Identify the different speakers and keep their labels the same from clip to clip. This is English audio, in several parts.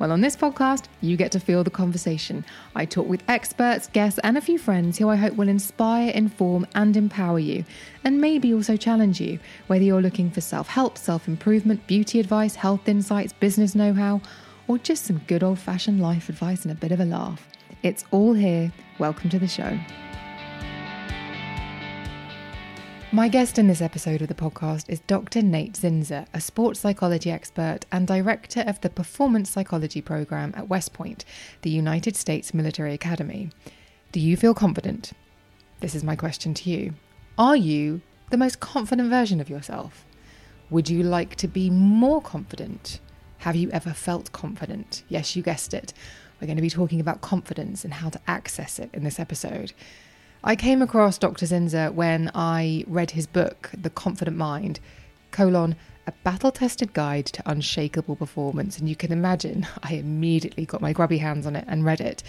Speaker 1: Well, on this podcast, you get to feel the conversation. I talk with experts, guests, and a few friends who I hope will inspire, inform, and empower you, and maybe also challenge you, whether you're looking for self help, self improvement, beauty advice, health insights, business know how, or just some good old fashioned life advice and a bit of a laugh. It's all here. Welcome to the show. My guest in this episode of the podcast is Dr. Nate Zinsser, a sports psychology expert and director of the Performance Psychology Program at West Point, the United States Military Academy. Do you feel confident? This is my question to you. Are you the most confident version of yourself? Would you like to be more confident? Have you ever felt confident? Yes, you guessed it. We're going to be talking about confidence and how to access it in this episode. I came across Dr. Zinsser when I read his book, The Confident Mind, colon, a battle-tested guide to unshakable performance. And you can imagine I immediately got my grubby hands on it and read it.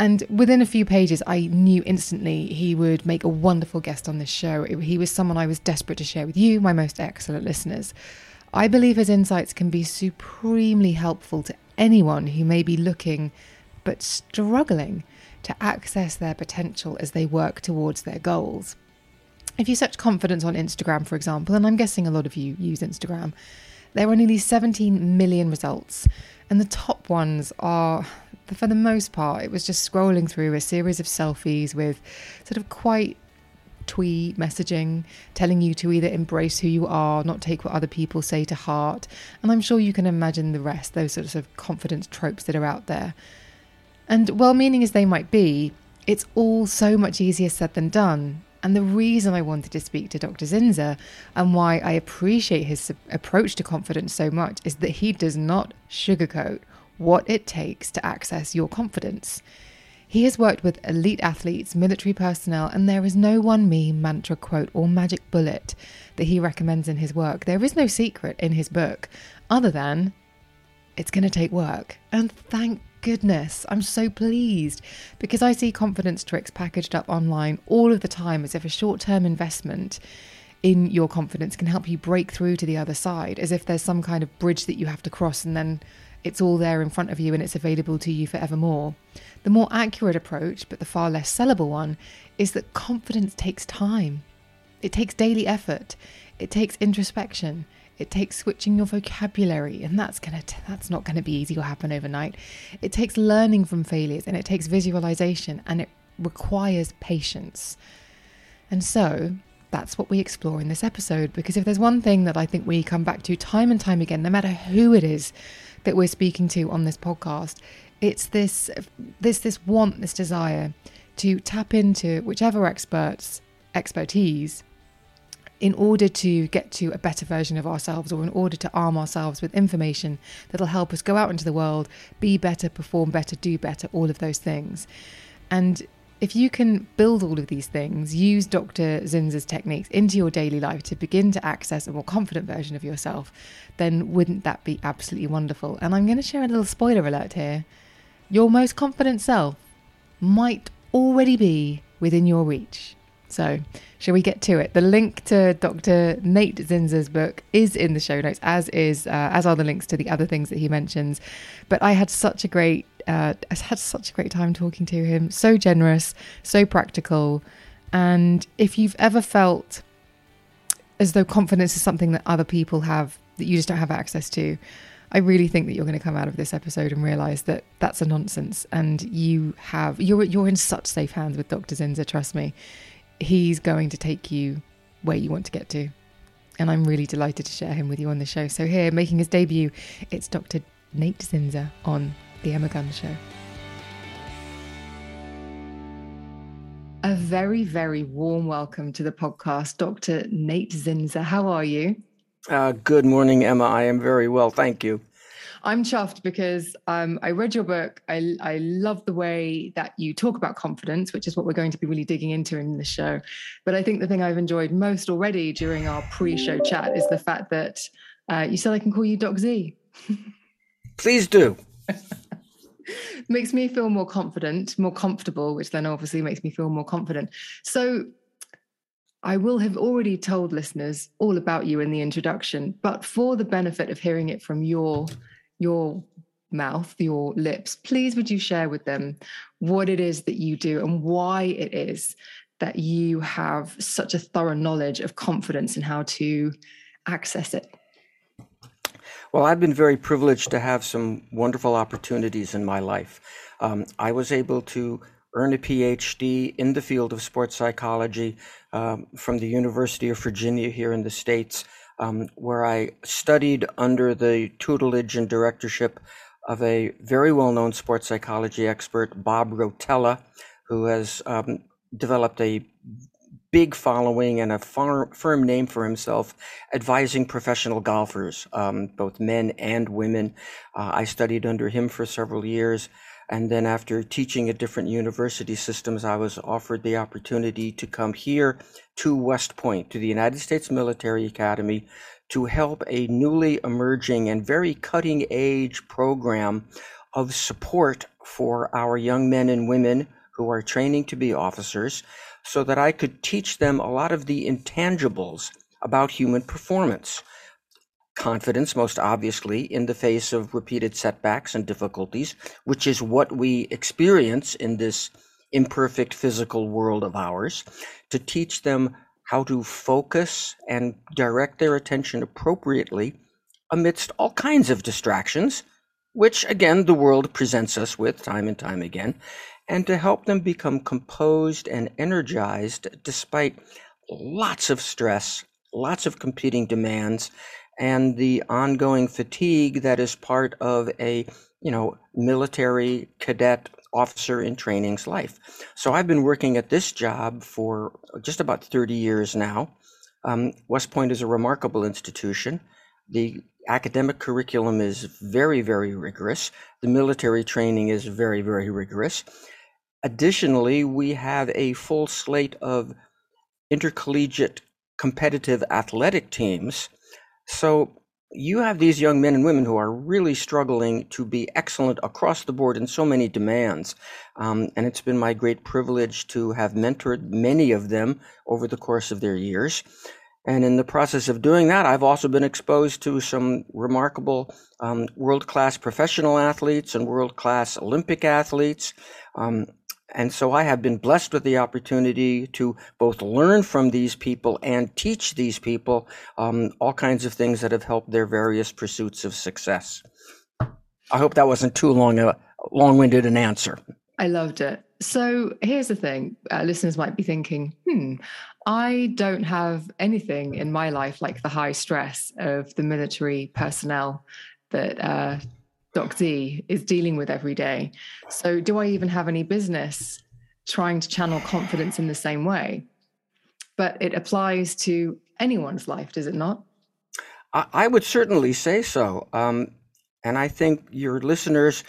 Speaker 1: And within a few pages, I knew instantly he would make a wonderful guest on this show. He was someone I was desperate to share with you, my most excellent listeners. I believe his insights can be supremely helpful to anyone who may be looking but struggling to access their potential as they work towards their goals. If you search confidence on Instagram, for example, and I'm guessing a lot of you use Instagram, there are nearly 17 million results. And the top ones are, for the most part, it was just scrolling through a series of selfies with sort of quite twee messaging, telling you to either embrace who you are, not take what other people say to heart. And I'm sure you can imagine the rest, those sorts of confidence tropes that are out there. And well meaning as they might be, it's all so much easier said than done. And the reason I wanted to speak to Dr. Zinsser and why I appreciate his approach to confidence so much is that he does not sugarcoat what it takes to access your confidence. He has worked with elite athletes, military personnel, and there is no one meme, mantra, quote, or magic bullet that he recommends in his work. There is no secret in his book other than it's going to take work. And thank goodness, I'm so pleased because I see confidence tricks packaged up online all of the time as if a short term investment in your confidence can help you break through to the other side, as if there's some kind of bridge that you have to cross and then it's all there in front of you and it's available to you forevermore. The more accurate approach, but the far less sellable one, is that confidence takes time. It takes daily effort. It takes introspection. It takes switching your vocabulary, and that's gonna t- that's not gonna be easy or happen overnight. It takes learning from failures, and it takes visualization, and it requires patience. And so that's what we explore in this episode. Because if there's one thing that I think we come back to time and time again, no matter who it is that we're speaking to on this podcast, it's this this this want, this desire to tap into whichever experts expertise in order to get to a better version of ourselves or in order to arm ourselves with information that'll help us go out into the world, be better, perform better, do better, all of those things. And if you can build all of these things, use Dr. Zinsser's techniques into your daily life to begin to access a more confident version of yourself, then wouldn't that be absolutely wonderful? And I'm going to share a little spoiler alert here. Your most confident self might already be within your reach. So, shall we get to it? The link to Dr. Nate Zinsser's book is in the show notes, as is uh, as are the links to the other things that he mentions. But I had such a great uh, I had such a great time talking to him. So generous, so practical, and if you've ever felt as though confidence is something that other people have that you just don't have access to. I really think that you're going to come out of this episode and realize that that's a nonsense, and you have you're you're in such safe hands with Dr. Zinsser. Trust me, he's going to take you where you want to get to, and I'm really delighted to share him with you on the show. So here, making his debut, it's Dr. Nate Zinsser on the Emma Guns Show. A very, very warm welcome to the podcast, Dr. Nate Zinsser. How are you?
Speaker 2: Uh, good morning, Emma. I am very well, thank you.
Speaker 1: I'm chuffed because um, I read your book. I, I love the way that you talk about confidence, which is what we're going to be really digging into in this show. But I think the thing I've enjoyed most already during our pre show chat is the fact that uh, you said I can call you Doc Z.
Speaker 2: Please do.
Speaker 1: makes me feel more confident, more comfortable, which then obviously makes me feel more confident. So I will have already told listeners all about you in the introduction, but for the benefit of hearing it from your your mouth, your lips, please would you share with them what it is that you do and why it is that you have such a thorough knowledge of confidence and how to access it?
Speaker 2: Well, I've been very privileged to have some wonderful opportunities in my life. Um, I was able to earn a PhD in the field of sports psychology um, from the University of Virginia here in the States, um, where I studied under the tutelage and directorship of a very well known sports psychology expert, Bob Rotella, who has um, developed a big following and a far, firm name for himself, advising professional golfers, um, both men and women. Uh, I studied under him for several years. And then after teaching at different university systems, I was offered the opportunity to come here to West Point, to the United States Military Academy, to help a newly emerging and very cutting edge program of support for our young men and women who are training to be officers so that I could teach them a lot of the intangibles about human performance confidence, most obviously, in the face of repeated setbacks and difficulties, which is what we experience in this imperfect physical world of ours, to teach them how to focus and direct their attention appropriately amidst all kinds of distractions, which again the world presents us with time and time again, and to help them become composed and energized despite lots of stress, lots of competing demands, and the ongoing fatigue that is part of a you know military cadet officer in training's life. So I've been working at this job for just about 30 years now. Um, West Point is a remarkable institution. The academic curriculum is very, very rigorous. The military training is very, very rigorous. Additionally, we have a full slate of intercollegiate competitive athletic teams so you have these young men and women who are really struggling to be excellent across the board in so many demands. Um, and it's been my great privilege to have mentored many of them over the course of their years. And in the process of doing that, I've also been exposed to some remarkable um, world class professional athletes and world class Olympic athletes. Um, and so I have been blessed with the opportunity to both learn from these people and teach these people um, all kinds of things that have helped their various pursuits of success. I hope that wasn't too long a long-winded an answer.
Speaker 1: I loved it. So here's the thing: uh, listeners might be thinking, "Hmm, I don't have anything in my life like the high stress of the military personnel that uh, Doc Z is dealing with every day. So, do I even have any business trying to channel confidence in the same way? But it applies to anyone's life, does it not?
Speaker 2: I, would certainly say so. Um, and I think your listeners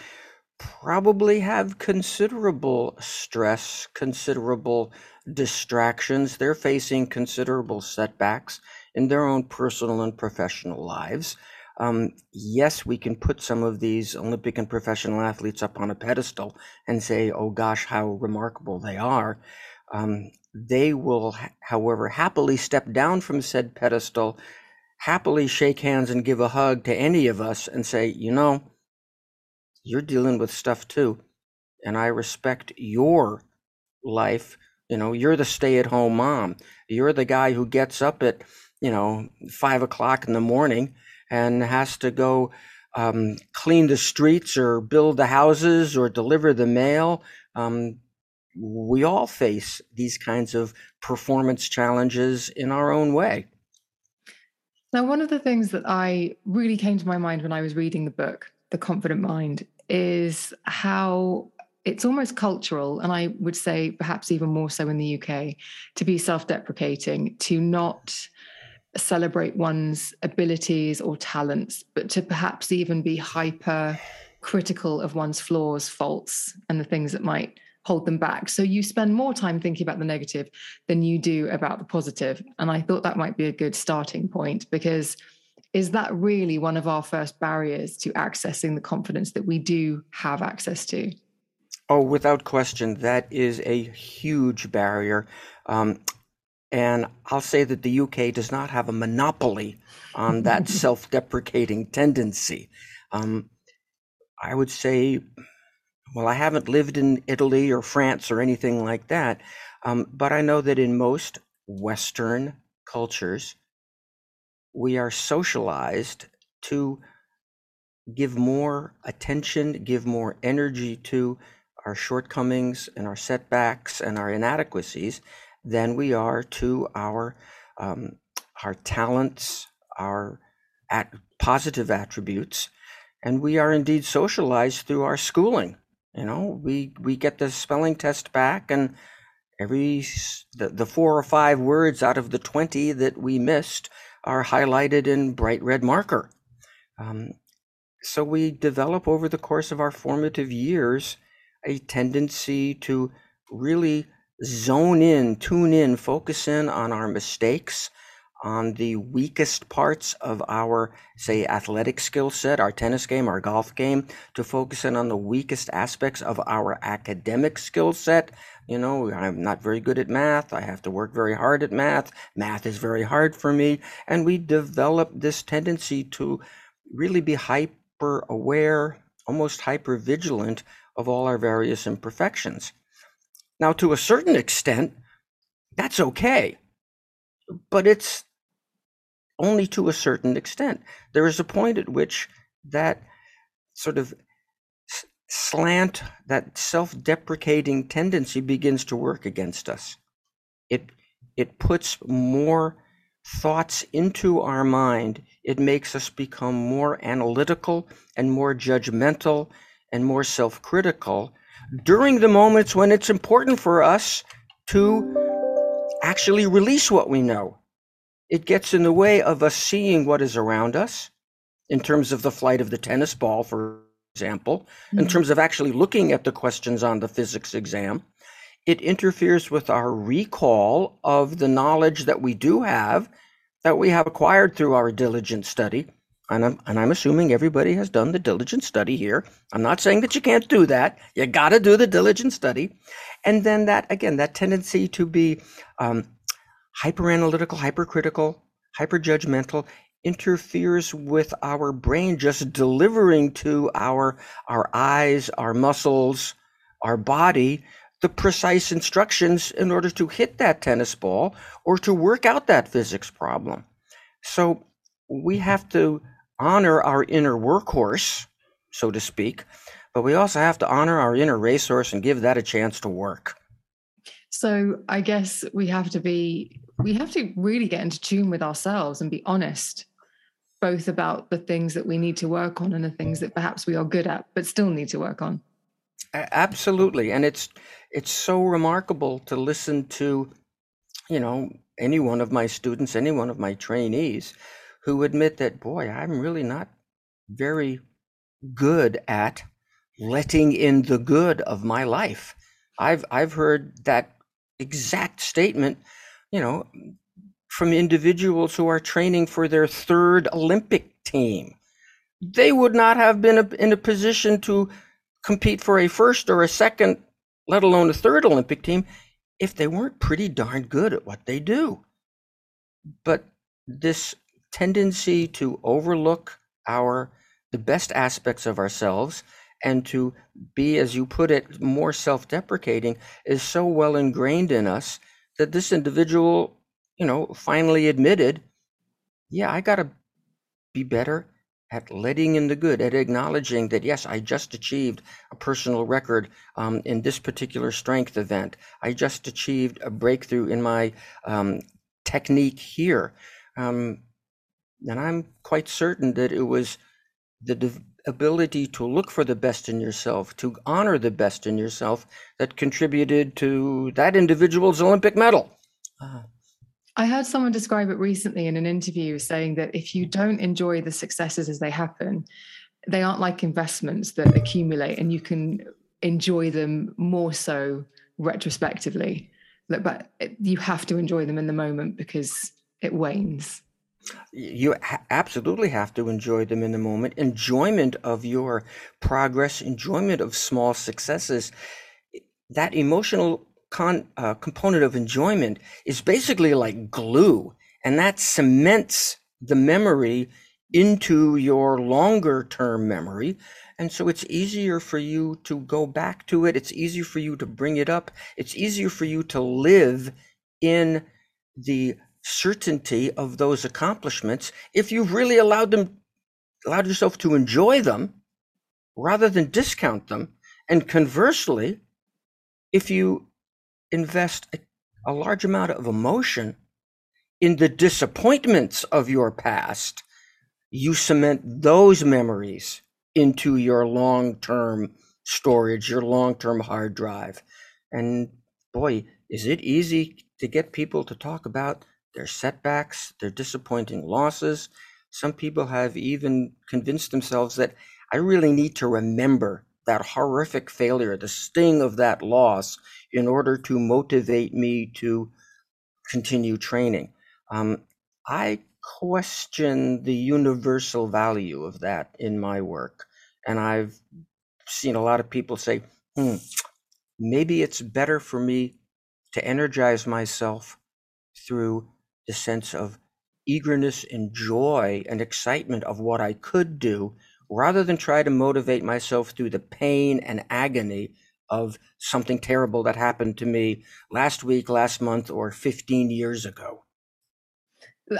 Speaker 2: probably have considerable stress, considerable distractions. They're facing considerable setbacks in their own personal and professional lives. Um, yes, we can put some of these Olympic and professional athletes up on a pedestal and say, oh gosh, how remarkable they are. Um, they will, however, happily step down from said pedestal, happily shake hands and give a hug to any of us and say, you know, you're dealing with stuff too. And I respect your life. You know, you're the stay at home mom. You're the guy who gets up at you know, five o'clock in the morning and has to go um, clean the streets or build the houses or deliver the mail. Um, we all face these kinds of performance challenges in our own way.
Speaker 1: Now, one of the things that I really came to my mind when I was reading the book, The Confident Mind, is how it's almost cultural, and I would say perhaps even more so in the UK, to be self deprecating, to not celebrate one's abilities or talents, but to perhaps even be hyper critical of one's flaws, faults, and the things that might hold them back. So you spend more time thinking about the negative than you do about the positive. And I thought that might be a good starting point because is that really one of our first barriers to accessing the confidence that we do have access to?
Speaker 2: Oh, without question, that is a huge barrier. Um, and I'll say that the UK does not have a monopoly on that self deprecating tendency. Um, I would say well, I haven't lived in Italy or France or anything like that, um, but I know that in most Western cultures, we are socialized to give more attention, give more energy to our shortcomings and our setbacks and our inadequacies than we are to our um, our talents, our at positive attributes, and we are indeed socialized through our schooling. You know, we we get the spelling test back, and every the, the four or five words out of the twenty that we missed are highlighted in bright red marker. Um, so we develop over the course of our formative years a tendency to really zone in, tune in, focus in on our mistakes, on the weakest parts of our, say, athletic skill set, our tennis game, our golf game, to focus in on the weakest aspects of our academic skill set. You know, I'm not very good at math. I have to work very hard at math. Math is very hard for me. And we develop this tendency to really be hyper aware, almost hyper vigilant of all our various imperfections. Now, to a certain extent, that's okay but it's only to a certain extent. There is a point at which that sort of slant, that self deprecating tendency begins to work against us. It, it puts more thoughts into our mind. It makes us become more analytical and more judgmental and more self critical during the moments when it's important for us to actually release what we know it gets in the way of us seeing what is around us in terms of the flight of the tennis ball, for example, mm-hmm. in terms of actually looking at the questions on the physics exam. It interferes with our recall of the knowledge that we do have, that we have acquired through our diligent study. And I'm, and I'm assuming everybody has done the diligent study here. I'm not saying that you can't do that. You got to do the diligent study. And then that, again, that tendency to be um, hyperanalytical, hypercritical, hyperjudgmental interferes with our brain just delivering to our our eyes, our muscles, our body the precise instructions in order to hit that tennis ball or to work out that physics problem. So we have to honor our inner workhorse, so to speak, but we also have to honor our inner racehorse and give that a chance to work.
Speaker 1: So I guess we have to be we have to really get into tune with ourselves and be honest both about the things that we need to work on and the things that perhaps we are good at but still need to work on
Speaker 2: absolutely and it's it's so remarkable to listen to you know any one of my students any one of my trainees who admit that boy i'm really not very good at letting in the good of my life i've i've heard that exact statement you know, from individuals who are training for their third Olympic team. They would not have been in a position to compete for a first or a second, let alone a third Olympic team, if they weren't pretty darn good at what they do. But this tendency to overlook our the best aspects of ourselves and to be as you put it more self-deprecating is so well ingrained in us that this individual, you know, finally admitted yeah, I got to be better at letting in the good, at acknowledging that, yes, I just achieved a personal record um, in this particular strength event. I just achieved a breakthrough in my um, technique here. Um, and I'm quite certain that it was the de- ability to look for the best in yourself, to honor the best in yourself, that contributed to that individual's Olympic medal. Uh,
Speaker 1: I heard someone describe it recently in an interview saying that if you don't enjoy the successes as they happen, they aren't like investments that accumulate and you can enjoy them more so retrospectively. But you have to enjoy them in the moment because it wanes.
Speaker 2: You ha- absolutely have to enjoy them in the moment. Enjoyment of your progress, enjoyment of small successes, that emotional con, uh, component of enjoyment is basically like glue, and that cements the memory into your longer term memory. And so it's easier for you to go back to it. It's easier for you to bring it up. It's easier for you to live in the certainty of those accomplishments if you've really allowed them, allowed yourself to enjoy them rather than discount them. And conversely, if you invest a, a large amount of emotion in the disappointments of your past, you cement those memories into your long term storage, your long term hard drive. And boy, is it easy to get people to talk about their setbacks, their disappointing losses. Some people have even convinced themselves that I really need to remember that horrific failure, the sting of that loss, in order to motivate me to continue training. Um, I question the universal value of that in my work. And I've seen a lot of people say, hmm, maybe it's better for me to energize myself through the sense of eagerness and joy and excitement of what I could do rather than try to motivate myself through the pain and agony of something terrible that happened to me last week, last month, or 15 years ago.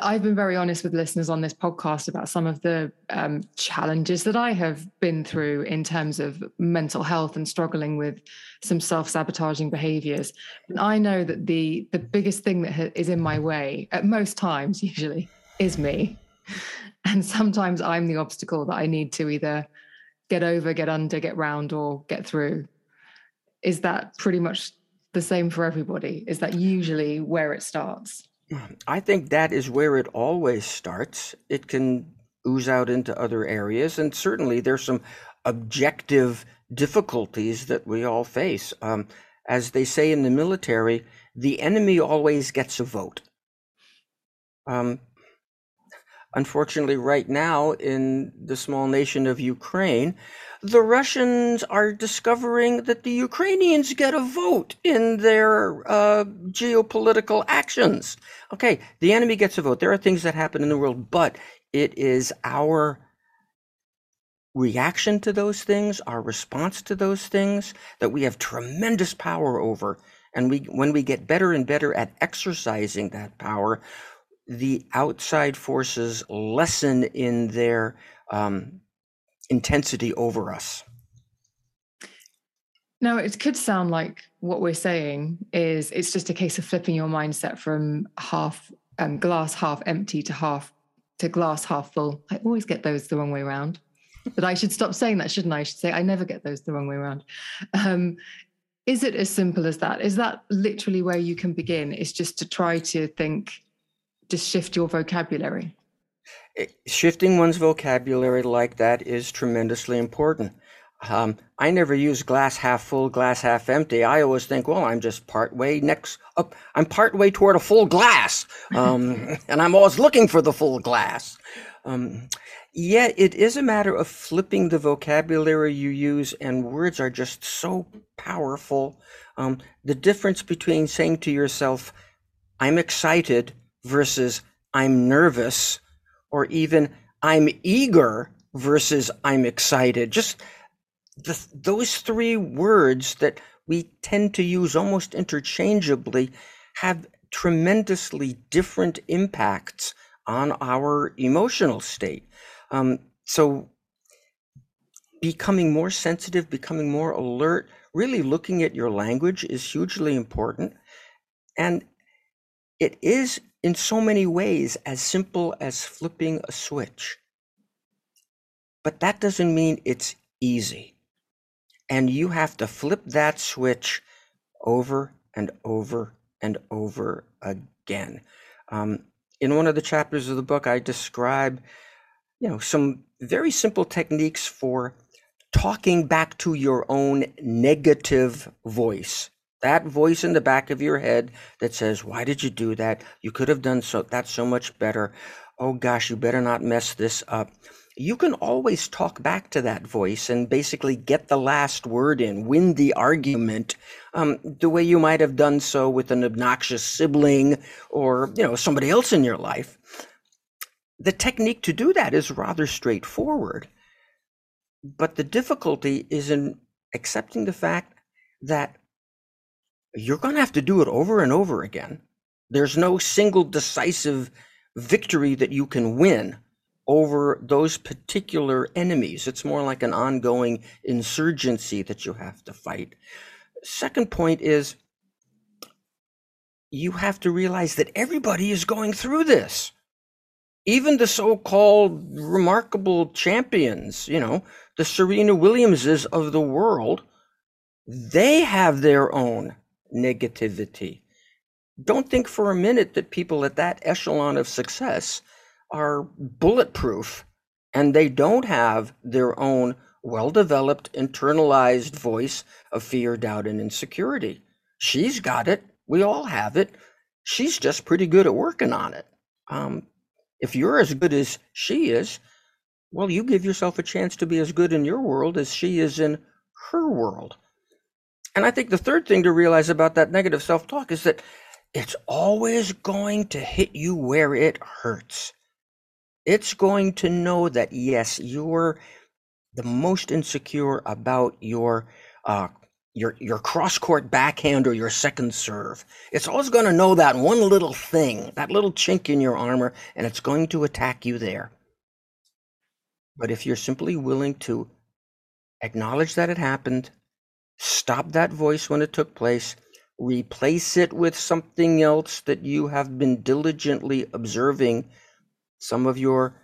Speaker 1: I've been very honest with listeners on this podcast about some of the um, challenges that I have been through in terms of mental health and struggling with some self-sabotaging behaviors. And I know that the the biggest thing that is in my way at most times, usually, is me. And sometimes I'm the obstacle that I need to either get over, get under, get round, or get through. Is that pretty much the same for everybody? Is that usually where it starts?
Speaker 2: I think that is where it always starts. It can ooze out into other areas, and certainly there's some objective difficulties that we all face. Um, as they say in the military, the enemy always gets a vote. Um, unfortunately, right now in the small nation of Ukraine, the Russians are discovering that the Ukrainians get a vote in their uh, geopolitical actions. Okay, the enemy gets a vote. There are things that happen in the world, but it is our reaction to those things, our response to those things that we have tremendous power over. And we, when we get better and better at exercising that power, the outside forces lessen in their um, intensity over us.
Speaker 1: Now, it could sound like what we're saying is it's just a case of flipping your mindset from half um, glass half empty to half to glass half full. I always get those the wrong way around, but I should stop saying that, shouldn't I? I should say I never get those the wrong way around. Um, is it as simple as that? Is that literally where you can begin? Is just to try to think, just shift your vocabulary
Speaker 2: shifting one's vocabulary like that is tremendously important. Um, I never use glass half full, glass half empty. I always think, well, I'm just part way next up. I'm part way toward a full glass, um, and I'm always looking for the full glass. Um, yeah, it is a matter of flipping the vocabulary you use, and words are just so powerful. Um, the difference between saying to yourself, "I'm excited" versus "I'm nervous." Or even I'm eager versus I'm excited. Just the, those three words that we tend to use almost interchangeably have tremendously different impacts on our emotional state. Um, so, becoming more sensitive, becoming more alert, really looking at your language is hugely important. And it is, in so many ways, as simple as flipping a switch. But that doesn't mean it's easy. And you have to flip that switch over and over and over again. Um, in one of the chapters of the book, I describe, you know, some very simple techniques for talking back to your own negative voice. That voice in the back of your head that says, "Why did you do that? You could have done so that so much better. Oh gosh, you better not mess this up." You can always talk back to that voice and basically get the last word in, win the argument, um, the way you might have done so with an obnoxious sibling or you know somebody else in your life. The technique to do that is rather straightforward. But the difficulty is in accepting the fact that you're going to have to do it over and over again. There's no single decisive victory that you can win over those particular enemies. It's more like an ongoing insurgency that you have to fight. Second point is you have to realize that everybody is going through this. Even the so called remarkable champions, you know, the Serena Williamses of the world, they have their own negativity. Don't think for a minute that people at that echelon of success are bulletproof and they don't have their own well developed internalized voice of fear, doubt, and insecurity. She's got it. We all have it. She's just pretty good at working on it. Um, if you're as good as she is, well, you give yourself a chance to be as good in your world as she is in her world. And I think the third thing to realize about that negative self talk is that it's always going to hit you where it hurts. It's going to know that, yes, you're the most insecure about your. Uh, your, your cross court backhand or your second serve. It's always going to know that one little thing, that little chink in your armor, and it's going to attack you there. But if you're simply willing to acknowledge that it happened, stop that voice when it took place, replace it with something else that you have been diligently observing, some of your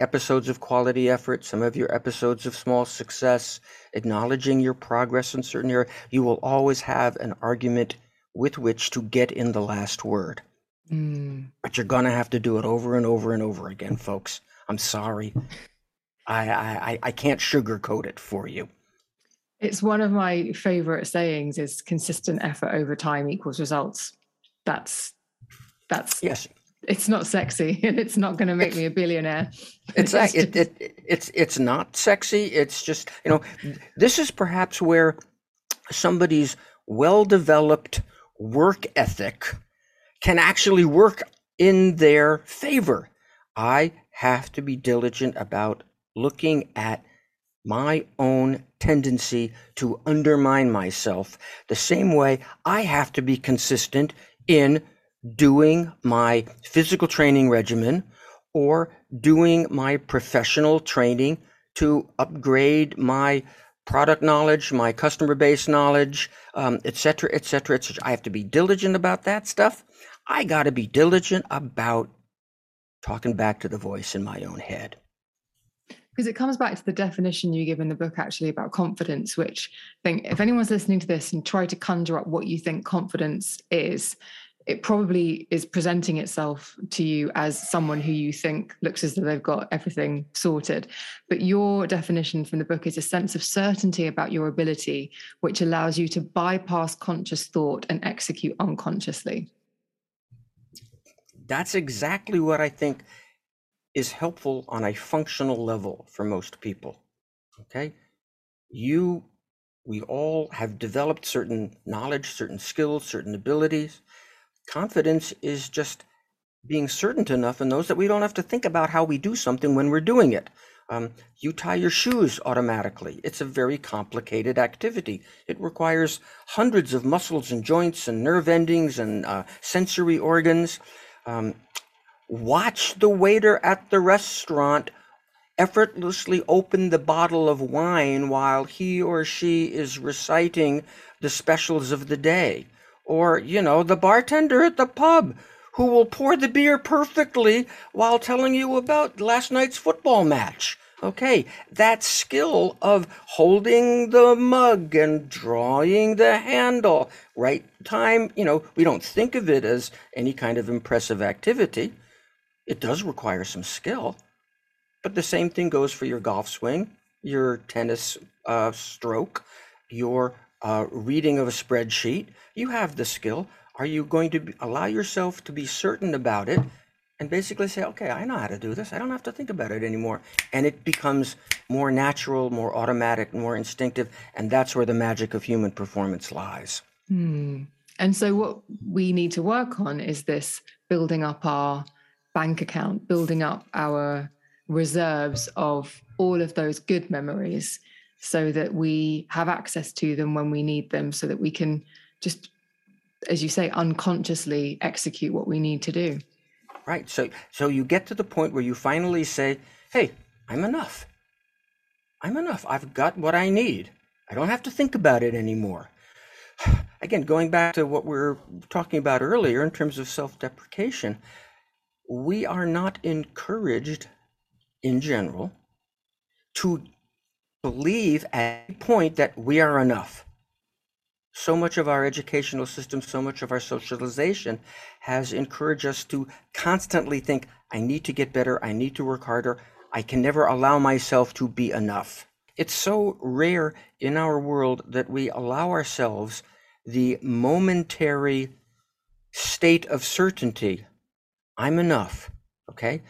Speaker 2: episodes of quality effort, some of your episodes of small success, acknowledging your progress in certain areas, you will always have an argument with which to get in the last word. Mm. But you're going to have to do it over and over and over again, folks. I'm sorry. I, I, I can't sugarcoat it for you.
Speaker 1: It's one of my favorite sayings is consistent effort over time equals results. That's that's
Speaker 2: yes.
Speaker 1: It's not sexy and it's not going to make me a billionaire.
Speaker 2: It's it's, it, it, it's it's not sexy. It's just, you know, this is perhaps where somebody's well-developed work ethic can actually work in their favor. I have to be diligent about looking at my own tendency to undermine myself the same way I have to be consistent in doing my physical training regimen or doing my professional training to upgrade my product knowledge, my customer base knowledge, um, et cetera, et cetera, et cetera. I have to be diligent about that stuff. I got to be diligent about talking back to the voice in my own head
Speaker 1: because it comes back to the definition you give in the book actually about confidence which I think if anyone's listening to this and try to conjure up what you think confidence is it probably is presenting itself to you as someone who you think looks as though they've got everything sorted. But your definition from the book is a sense of certainty about your ability which allows you to bypass conscious thought and execute unconsciously.
Speaker 2: That's exactly what i think is helpful on a functional level for most people. Okay? You, we all have developed certain knowledge, certain skills, certain abilities. Confidence is just being certain enough in those that we don't have to think about how we do something when we're doing it. Um, you tie your shoes automatically. It's a very complicated activity. It requires hundreds of muscles and joints and nerve endings and uh, sensory organs. Um, watch the waiter at the restaurant effortlessly open the bottle of wine while he or she is reciting the specials of the day. Or, you know, the bartender at the pub who will pour the beer perfectly while telling you about last night's football match. Okay, that skill of holding the mug and drawing the handle, right time, you know, we don't think of it as any kind of impressive activity. It does require some skill, but the same thing goes for your golf swing, your tennis uh, stroke, your uh, reading of a spreadsheet. You have the skill. Are you going to be, allow yourself to be certain about it and basically say, okay, I know how to do this. I don't have to think about it anymore. And it becomes more natural, more automatic, more instinctive. And that's where the magic of human performance lies.
Speaker 1: Hmm. And so, what we need to work on is this building up our bank account, building up our reserves of all of those good memories so that we have access to them when we need them, so that we can just, as you say, unconsciously execute what we need to do.
Speaker 2: Right. So, so you get to the point where you finally say, hey, I'm enough. I'm enough. I've got what I need. I don't have to think about it anymore. Again, going back to what we are talking about earlier in terms of self deprecation, we are not encouraged in general to believe at a point that we are enough. So much of our educational system, so much of our socialization has encouraged us to constantly think, I need to get better, I need to work harder, I can never allow myself to be enough. It's so rare in our world that we allow ourselves the momentary state of certainty I'm enough. Okay.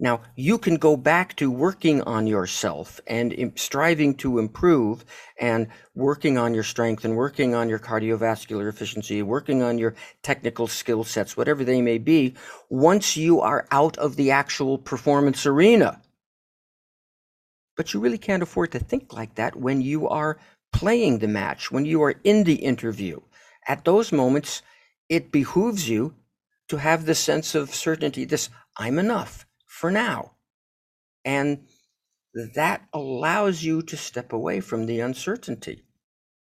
Speaker 2: Now, you can go back to working on yourself and striving to improve and working on your strength and working on your cardiovascular efficiency, working on your technical skill sets, whatever they may be, once you are out of the actual performance arena. But you really can't afford to think like that when you are playing the match, when you are in the interview. At those moments, it behooves you to have this sense of certainty, this I'm enough for now. And that allows you to step away from the uncertainty,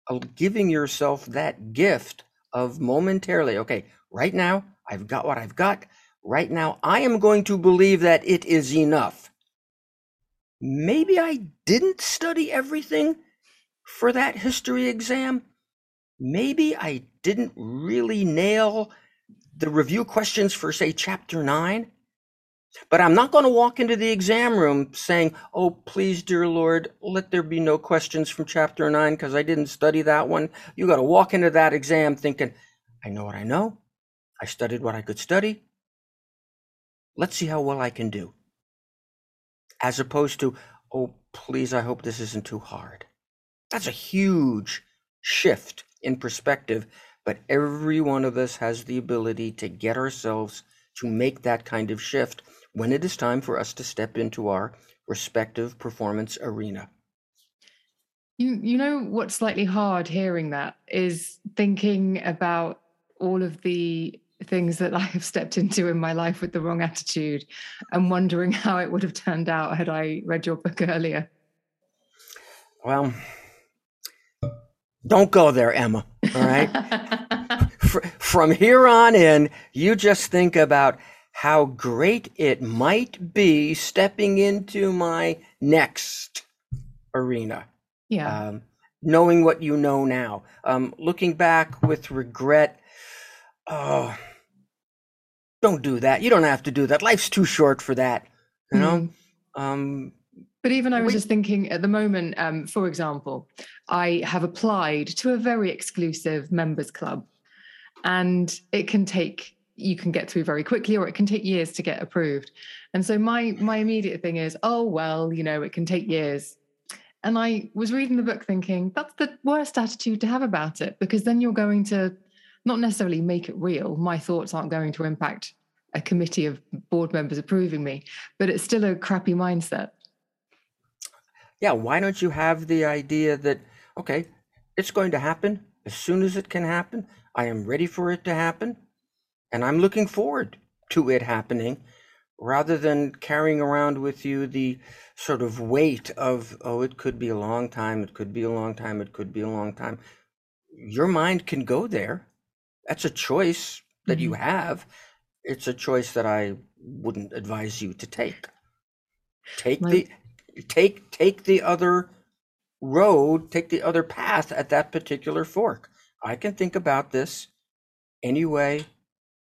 Speaker 2: of giving yourself that gift of momentarily, okay, right now, I've got what I've got. Right now, I am going to believe that it is enough. Maybe I didn't study everything for that history exam. Maybe I didn't really nail the review questions for, say, chapter nine. But I'm not going to walk into the exam room saying, Oh, please, dear Lord, let there be no questions from chapter nine because I didn't study that one. You got to walk into that exam thinking, I know what I know. I studied what I could study. Let's see how well I can do. As opposed to, Oh, please, I hope this isn't too hard. That's a huge shift in perspective but every one of us has the ability to get ourselves to make that kind of shift when it is time for us to step into our respective performance arena.
Speaker 1: You, you know what's slightly hard hearing that is thinking about all of the things that I have stepped into in my life with the wrong attitude and wondering how it would have turned out had I read your book earlier.
Speaker 2: Well, don't go there, Emma. All right. From here on in, you just think about how great it might be stepping into my next arena.
Speaker 1: Yeah.
Speaker 2: Um, knowing what you know now, um, looking back with regret. Oh, don't do that. You don't have to do that. Life's too short for that. You know. Mm. Um,
Speaker 1: but even I was just thinking at the moment, um, for example, I have applied to a very exclusive members club, and it can take you can get through very quickly, or it can take years to get approved. And so my my immediate thing is, oh well, you know, it can take years. And I was reading the book thinking that's the worst attitude to have about it because then you're going to not necessarily make it real. My thoughts aren't going to impact a committee of board members approving me, but it's still a crappy mindset
Speaker 2: yeah, why don't you have the idea that, okay, it's going to happen as soon as it can happen. I am ready for it to happen. And I'm looking forward to it happening rather than carrying around with you the sort of weight of, oh, it could be a long time, it could be a long time, it could be a long time. Your mind can go there. That's a choice that mm-hmm. you have. It's a choice that I wouldn't advise you to take. Take the take take the other road, take the other path at that particular fork. I can think about this any way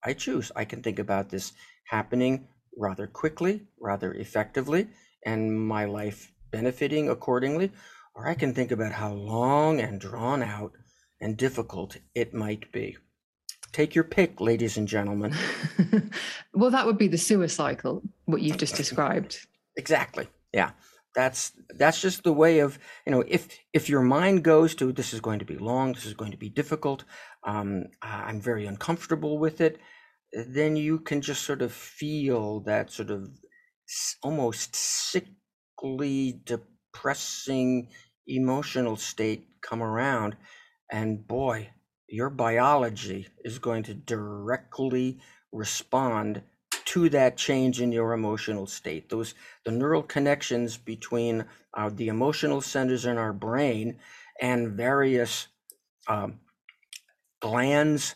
Speaker 2: I choose. I can think about this happening rather quickly, rather effectively, and my life benefiting accordingly. Or I can think about how long and drawn out and difficult it might be. Take your pick, ladies and gentlemen.
Speaker 1: well, that would be the sewer cycle, what you've just described.
Speaker 2: Exactly. Yeah. That's that's just the way of you know if if your mind goes to this is going to be long, this is going to be difficult, um, I'm very uncomfortable with it, then you can just sort of feel that sort of almost sickly, depressing emotional state come around. And boy, your biology is going to directly respond to that change in your emotional state. Those the neural connections between uh, the emotional centers in our brain and various um, glands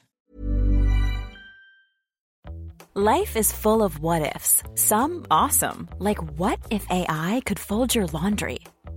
Speaker 3: Life is full of what ifs, some awesome, like what if AI could fold your laundry?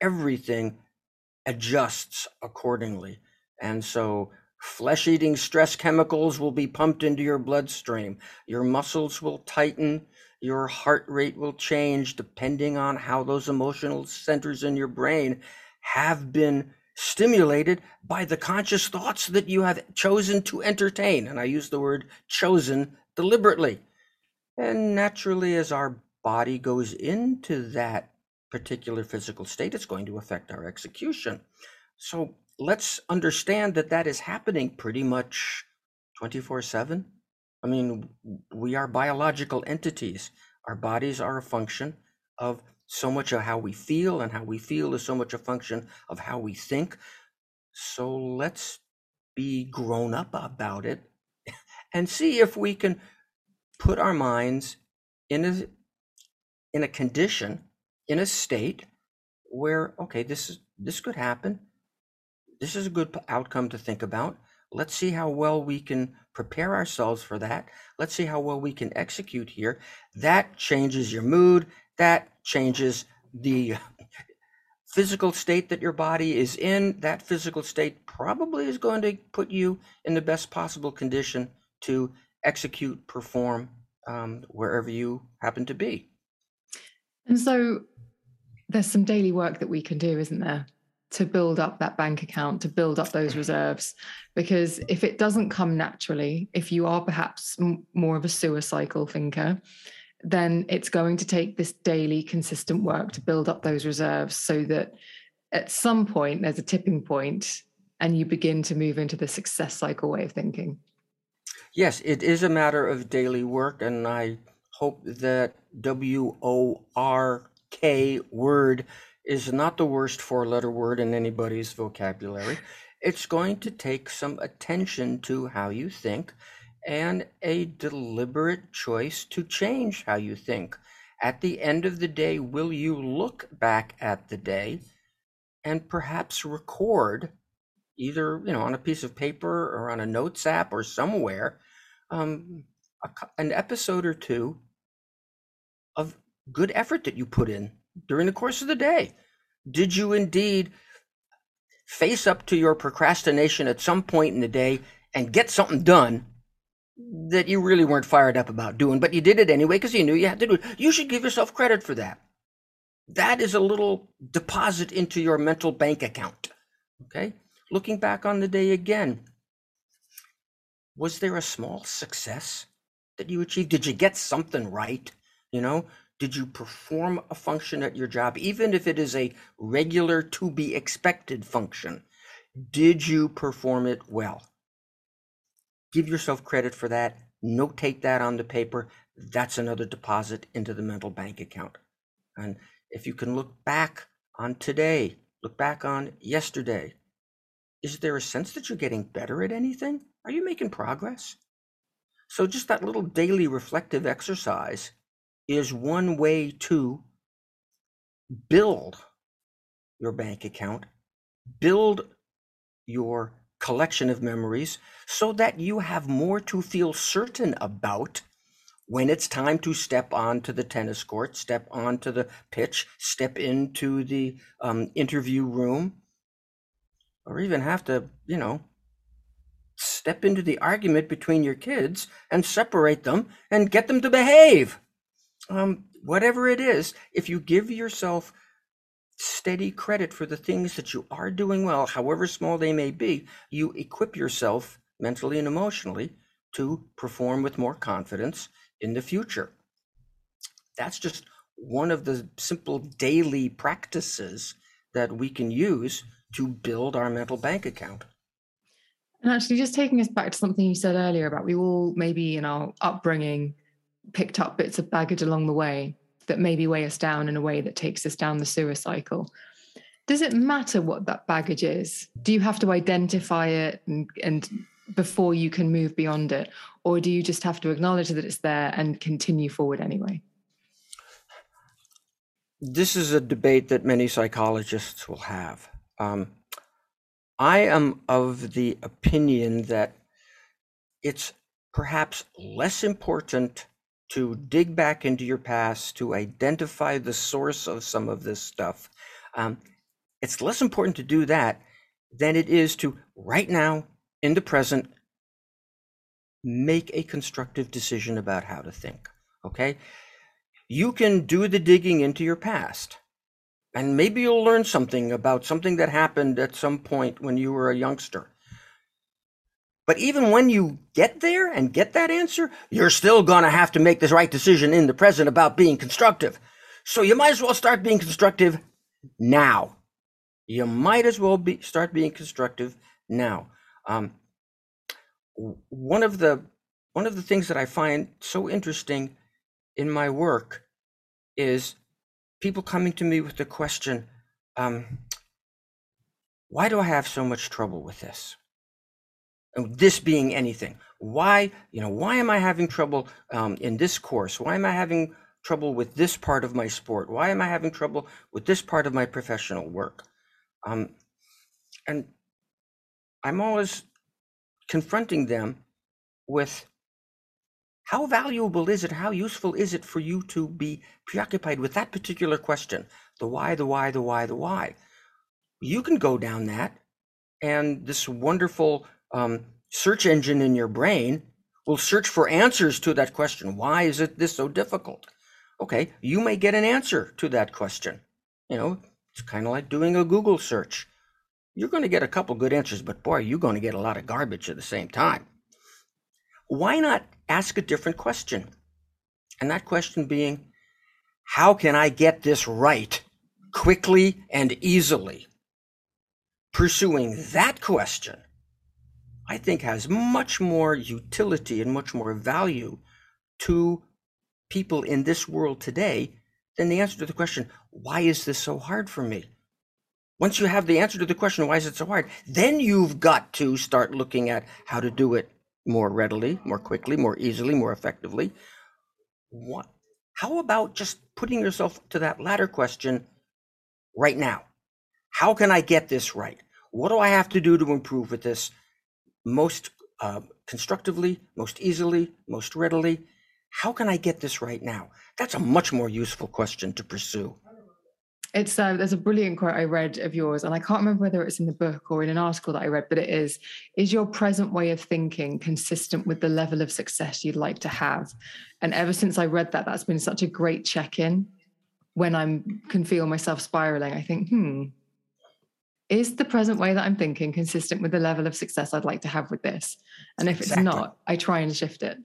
Speaker 2: everything adjusts accordingly. And so, flesh eating stress chemicals will be pumped into your bloodstream. Your muscles will tighten. Your heart rate will change depending on how those emotional centers in your brain have been stimulated by the conscious thoughts that you have chosen to entertain. And I use the word chosen deliberately. And naturally, as our body goes into that particular physical state, it's going to affect our execution. So let's understand that that is happening pretty much 24 7. I mean, we are biological entities. Our bodies are a function of so much of how we feel, and how we feel is so much a function of how we think. So let's be grown up about it and see if we can put our minds in a in a condition, in a state where, okay, this is this could happen. This is a good outcome to think about. Let's see how well we can prepare ourselves for that. Let's see how well we can execute here. That changes your mood. That changes the physical state that your body is in. That physical state probably is going to put you in the best possible condition to execute, perform um, wherever you happen to be.
Speaker 1: And so there's some daily work that we can do, isn't there? To build up that bank account, to build up those mm-hmm. reserves. Because if it doesn't come naturally, if you are perhaps m- more of a sewer cycle thinker, then it's going to take this daily consistent work to build up those reserves so that at some point there's a tipping point and you begin to move into the success cycle way of thinking.
Speaker 2: Yes, it is a matter of daily work. And I hope that W O R K word is not the worst four letter word in anybody's vocabulary. It's going to take some attention to how you think and a deliberate choice to change how you think. At the end of the day, will you look back at the day and perhaps record either you know on a piece of paper or on a notes app or somewhere um, a, an episode or two good effort that you put in during the course of the day? Did you indeed face up to your procrastination at some point in the day and get something done that you really weren't fired up about doing, but you did it anyway because you knew you had to do it? You should give yourself credit for that. That is a little deposit into your mental bank account. Okay? Looking back on the day again, was there a small success that you achieved? Did you get something right? You know, did you perform a function at your job, even if it is a regular to be expected function? Did you perform it well? Give yourself credit for that. Notate that on the paper. That's another deposit into the mental bank account. And if you can look back on today, look back on yesterday, is there a sense that you're getting better at anything? Are you making progress? So, just that little daily reflective exercise is one way to build your bank account, build your collection of memories so that you have more to feel certain about when it's time to step onto the tennis court, step onto the pitch, step into the um, interview room, or even have to, you know, step into the argument between your kids and separate them and get them to behave. Um, whatever it is, if you give yourself steady credit for the things that you are doing well, however small they may be, you equip yourself mentally and emotionally to perform with more confidence in the future. That's just one of the simple daily practices that we can use to build our mental bank account.
Speaker 1: And actually, just taking us back to something you said earlier about we all maybe in our upbringing picked up bits of baggage along the way that maybe weigh us down in a way that takes us down the sewer cycle. Does it matter what that baggage is? Do you have to identify it and, and before you can move beyond it? Or do you just have to acknowledge that it's there and continue forward anyway?
Speaker 2: This is a debate that many psychologists will have. Um, I am of the opinion that it's perhaps less important to dig back into your past to identify the source of some of this stuff. Um, it's less important to do that than it is to right now in the present make a constructive decision about how to think. Okay? You can do the digging into your past and maybe you'll learn something about something that happened at some point when you were a youngster. But even when you get there and get that answer, you're still going to have to make the right decision in the present about being constructive. So you might as well start being constructive now. You might as well be, start being constructive now. Um, one of the one of the things that I find so interesting in my work is people coming to me with the question, um, why do I have so much trouble with this? And this being anything, why, you know, why am I having trouble um, in this course? Why am I having trouble with this part of my sport? Why am I having trouble with this part of my professional work? Um, and I'm always confronting them with how valuable is it? How useful is it for you to be preoccupied with that particular question? The why, the why, the why, the why. You can go down that, and this wonderful um, search engine in your brain will search for answers to that question. Why is it this so difficult? Okay, you may get an answer to that question. You know, it's kind of like doing a Google search. You're going to get a couple good answers, but boy, you're going to get a lot of garbage at the same time why not ask a different question? And that question being, how can I get this right quickly and easily? Pursuing that question, I think, has much more utility and much more value to people in this world today than the answer to the question, why is this so hard for me? Once you have the answer to the question, why is it so hard? Then you've got to start looking at how to do it more readily, more quickly, more easily, more effectively. What? How about just putting yourself to that latter question right now? How can I get this right? What do I have to do to improve with this most uh, constructively, most easily, most readily? How can I get this right now? That's a much more useful question to pursue.
Speaker 1: It's uh, there's a brilliant quote I read of yours, and I can't remember whether it's in the book or in an article that I read, but it is: "Is your present way of thinking consistent with the level of success you'd like to have?" And ever since I read that, that's been such a great check-in. When I can feel myself spiraling, I think, "Hmm, is the present way that I'm thinking consistent with the level of success I'd like to have with this?" And if exactly. it's not, I try and shift it.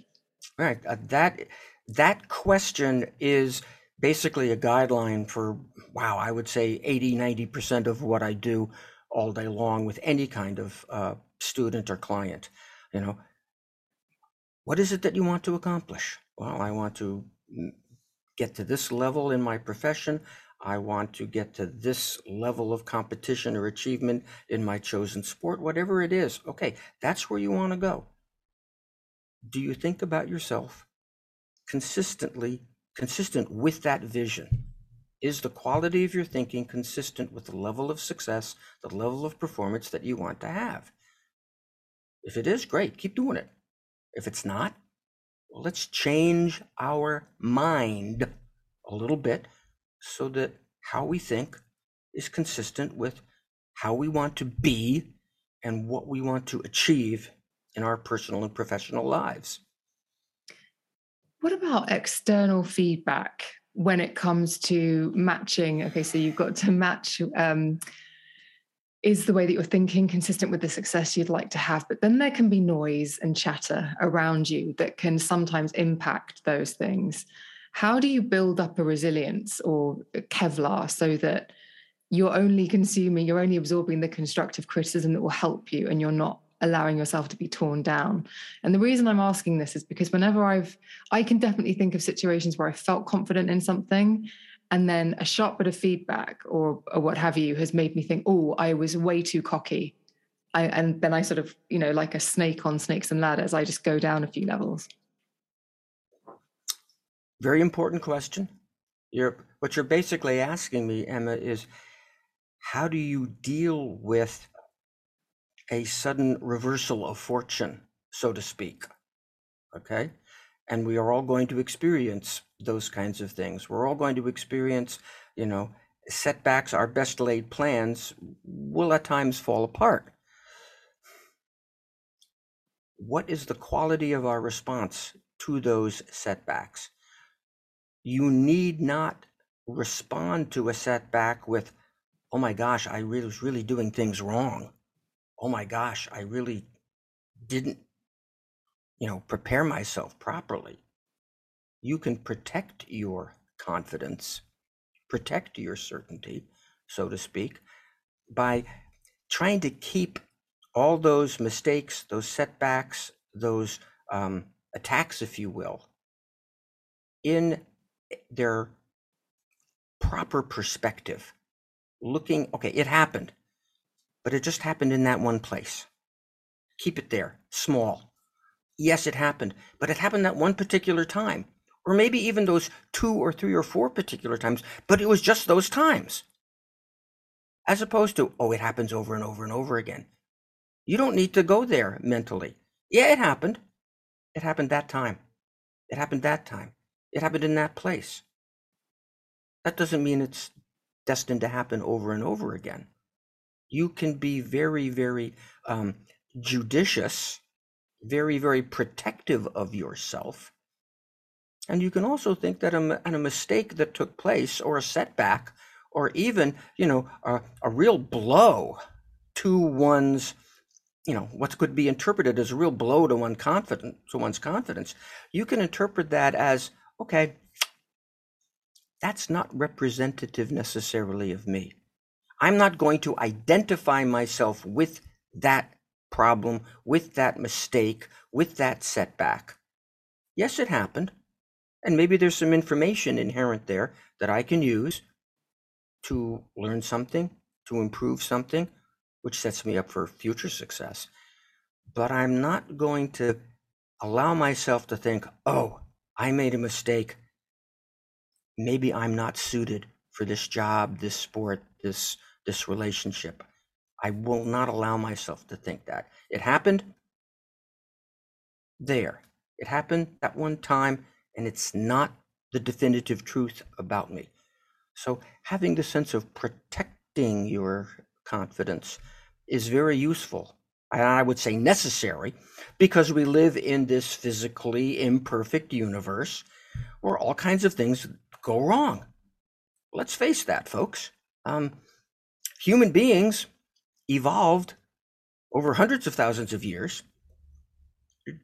Speaker 2: Right. Uh, that that question is basically a guideline for, wow, I would say 80, 90% of what I do all day long with any kind of uh, student or client. You know, what is it that you want to accomplish? Well, I want to get to this level in my profession. I want to get to this level of competition or achievement in my chosen sport, whatever it is. Okay, that's where you want to go. Do you think about yourself consistently consistent with that vision? Is the quality of your thinking consistent with the level of success, the level of performance that you want to have? If it is, great, keep doing it. If it's not, well, let's change our mind a little bit so that how we think is consistent with how we want to be and what we want to achieve in our personal and professional lives.
Speaker 1: What about external feedback when it comes to matching? Okay, so you've got to match. Um, is the way that you're thinking consistent with the success you'd like to have? But then there can be noise and chatter around you that can sometimes impact those things. How do you build up a resilience or Kevlar so that you're only consuming, you're only absorbing the constructive criticism that will help you and you're not allowing yourself to be torn down. And the reason I'm asking this is because whenever I've, I can definitely think of situations where I felt confident in something and then a sharp bit of feedback or, or what have you has made me think, oh, I was way too cocky. I, and then I sort of, you know, like a snake on snakes and ladders, I just go down a few levels.
Speaker 2: Very important question. You're, what you're basically asking me, Emma, is how do you deal with a sudden reversal of fortune, so to speak. Okay? And we are all going to experience those kinds of things. We're all going to experience, you know, setbacks. Our best laid plans will at times fall apart. What is the quality of our response to those setbacks? You need not respond to a setback with, oh my gosh, I was really doing things wrong oh my gosh, I really didn't, you know, prepare myself properly. You can protect your confidence, protect your certainty, so to speak, by trying to keep all those mistakes, those setbacks, those um, attacks, if you will, in their proper perspective. Looking, okay, it happened but it just happened in that one place. Keep it there, small. Yes, it happened, but it happened that one particular time, or maybe even those two or three or four particular times, but it was just those times. As opposed to, oh, it happens over and over and over again. You don't need to go there mentally. Yeah, it happened. It happened that time. It happened that time. It happened in that place. That doesn't mean it's destined to happen over and over again you can be very, very um, judicious, very, very protective of yourself. And you can also think that a, a mistake that took place, or a setback, or even, you know, a, a real blow to one's, you know, what could be interpreted as a real blow to one confident to one's confidence. You can interpret that as, okay, that's not representative necessarily of me. I'm not going to identify myself with that problem, with that mistake, with that setback. Yes, it happened. And maybe there's some information inherent there that I can use to learn something, to improve something, which sets me up for future success. But I'm not going to allow myself to think, oh, I made a mistake. Maybe I'm not suited for this job, this sport, this this relationship. I will not allow myself to think that. It happened there. It happened that one time, and it's not the definitive truth about me. So having the sense of protecting your confidence is very useful. And I would say necessary because we live in this physically imperfect universe where all kinds of things go wrong. Let's face that, folks. Um, human beings evolved over hundreds of thousands of years